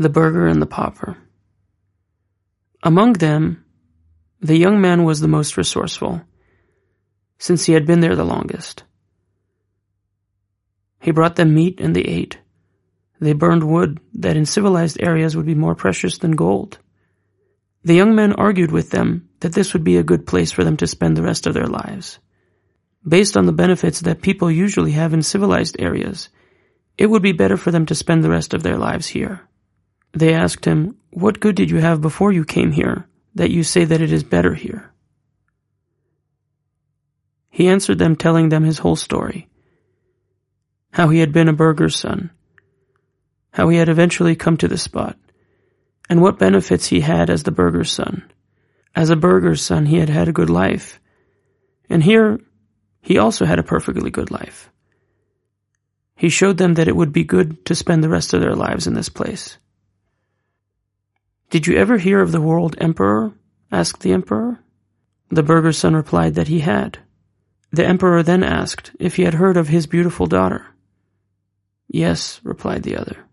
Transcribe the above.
The Burgher and the Pauper. Among them, the young man was the most resourceful, since he had been there the longest. He brought them meat and they ate. They burned wood that in civilized areas would be more precious than gold. The young man argued with them that this would be a good place for them to spend the rest of their lives. Based on the benefits that people usually have in civilized areas, it would be better for them to spend the rest of their lives here. They asked him, What good did you have before you came here, that you say that it is better here? He answered them, telling them his whole story. How he had been a burgher's son. How he had eventually come to this spot. And what benefits he had as the burgher's son. As a burgher's son, he had had a good life. And here, he also had a perfectly good life. He showed them that it would be good to spend the rest of their lives in this place. Did you ever hear of the world emperor? asked the emperor. The burgher's son replied that he had. The emperor then asked if he had heard of his beautiful daughter. Yes, replied the other.